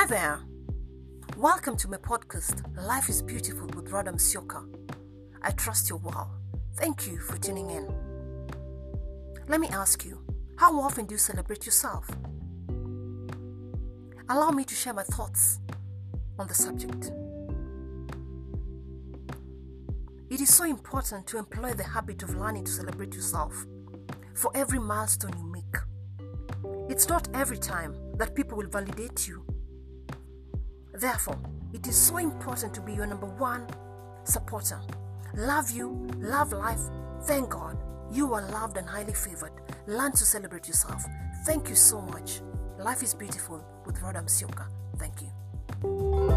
Hi there. Welcome to my podcast, Life is Beautiful with Radam Sioka. I trust you're well. Thank you for tuning in. Let me ask you, how often do you celebrate yourself? Allow me to share my thoughts on the subject. It is so important to employ the habit of learning to celebrate yourself for every milestone you make. It's not every time that people will validate you. Therefore, it is so important to be your number one supporter. Love you, love life. Thank God you are loved and highly favored. Learn to celebrate yourself. Thank you so much. Life is beautiful with Rodam Sioka. Thank you.